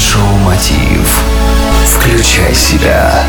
Mindshow Мотив. Включай себя.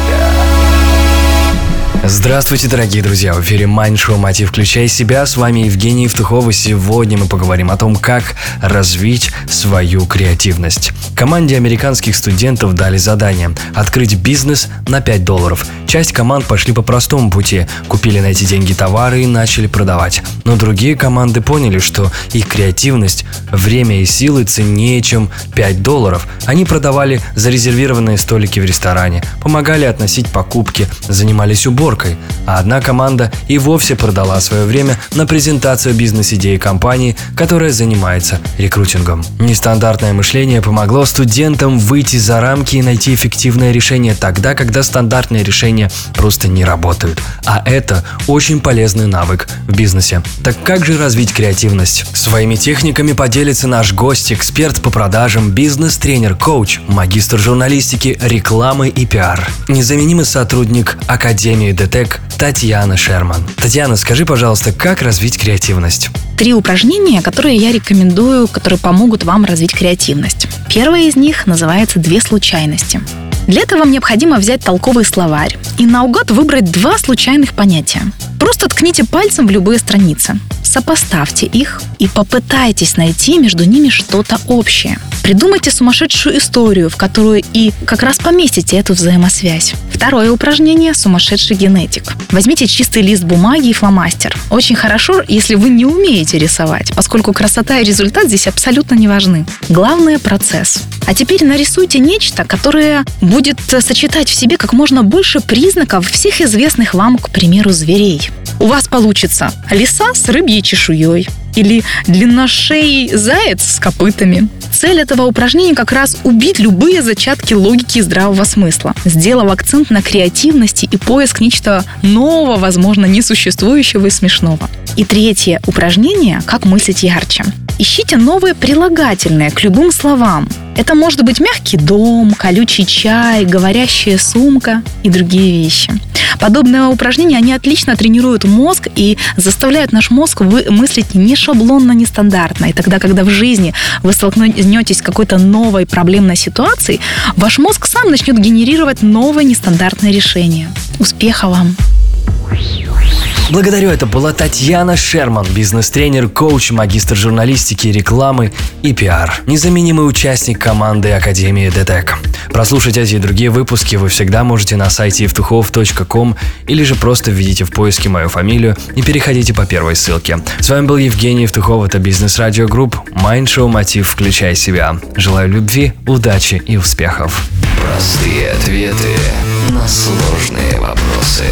Здравствуйте, дорогие друзья! В эфире Mindshow Мотив Включай себя. С вами Евгений Евтухов. И сегодня мы поговорим о том, как развить свою креативность. Команде американских студентов дали задание – открыть бизнес на 5 долларов. Часть команд пошли по простому пути, купили на эти деньги товары и начали продавать. Но другие команды поняли, что их креативность, время и силы ценнее, чем 5 долларов. Они продавали зарезервированные столики в ресторане, помогали относить покупки, занимались уборкой а одна команда и вовсе продала свое время на презентацию бизнес-идеи компании, которая занимается рекрутингом. Нестандартное мышление помогло студентам выйти за рамки и найти эффективное решение тогда, когда стандартные решения просто не работают. А это очень полезный навык в бизнесе. Так как же развить креативность? Своими техниками поделится наш гость, эксперт по продажам, бизнес-тренер, коуч, магистр журналистики, рекламы и пиар. Незаменимый сотрудник Академии ДТЭК Татьяна Шерман. Татьяна, скажи, пожалуйста, как развить креативность? Три упражнения, которые я рекомендую, которые помогут вам развить креативность. Первое из них называется «Две случайности». Для этого вам необходимо взять толковый словарь и наугад выбрать два случайных понятия. Просто ткните пальцем в любые страницы, сопоставьте их и попытайтесь найти между ними что-то общее. Придумайте сумасшедшую историю, в которую и как раз поместите эту взаимосвязь. Второе упражнение – сумасшедший генетик. Возьмите чистый лист бумаги и фломастер. Очень хорошо, если вы не умеете рисовать, поскольку красота и результат здесь абсолютно не важны. Главное – процесс. А теперь нарисуйте нечто, которое будет сочетать в себе как можно больше признаков всех известных вам, к примеру, зверей. У вас получится лиса с рыбьей чешуей, или длинношеий заяц с копытами. Цель этого упражнения как раз убить любые зачатки логики и здравого смысла, сделав акцент на креативности и поиск нечто нового, возможно, несуществующего и смешного. И третье упражнение – как мыслить ярче. Ищите новые прилагательные к любым словам. Это может быть мягкий дом, колючий чай, говорящая сумка и другие вещи. Подобные упражнения, они отлично тренируют мозг и заставляют наш мозг мыслить не шаблонно, не стандартно. И тогда, когда в жизни вы столкнетесь с какой-то новой проблемной ситуацией, ваш мозг сам начнет генерировать новые нестандартные решения. Успеха вам! Благодарю, это была Татьяна Шерман, бизнес-тренер, коуч, магистр журналистики, рекламы и пиар. Незаменимый участник команды Академии ДТЭК. Прослушать эти и другие выпуски вы всегда можете на сайте евтухов.ком или же просто введите в поиске мою фамилию и переходите по первой ссылке. С вами был Евгений Евтухов, это бизнес-радио групп Mind Show Мотив «Включай себя». Желаю любви, удачи и успехов. Простые ответы на сложные вопросы.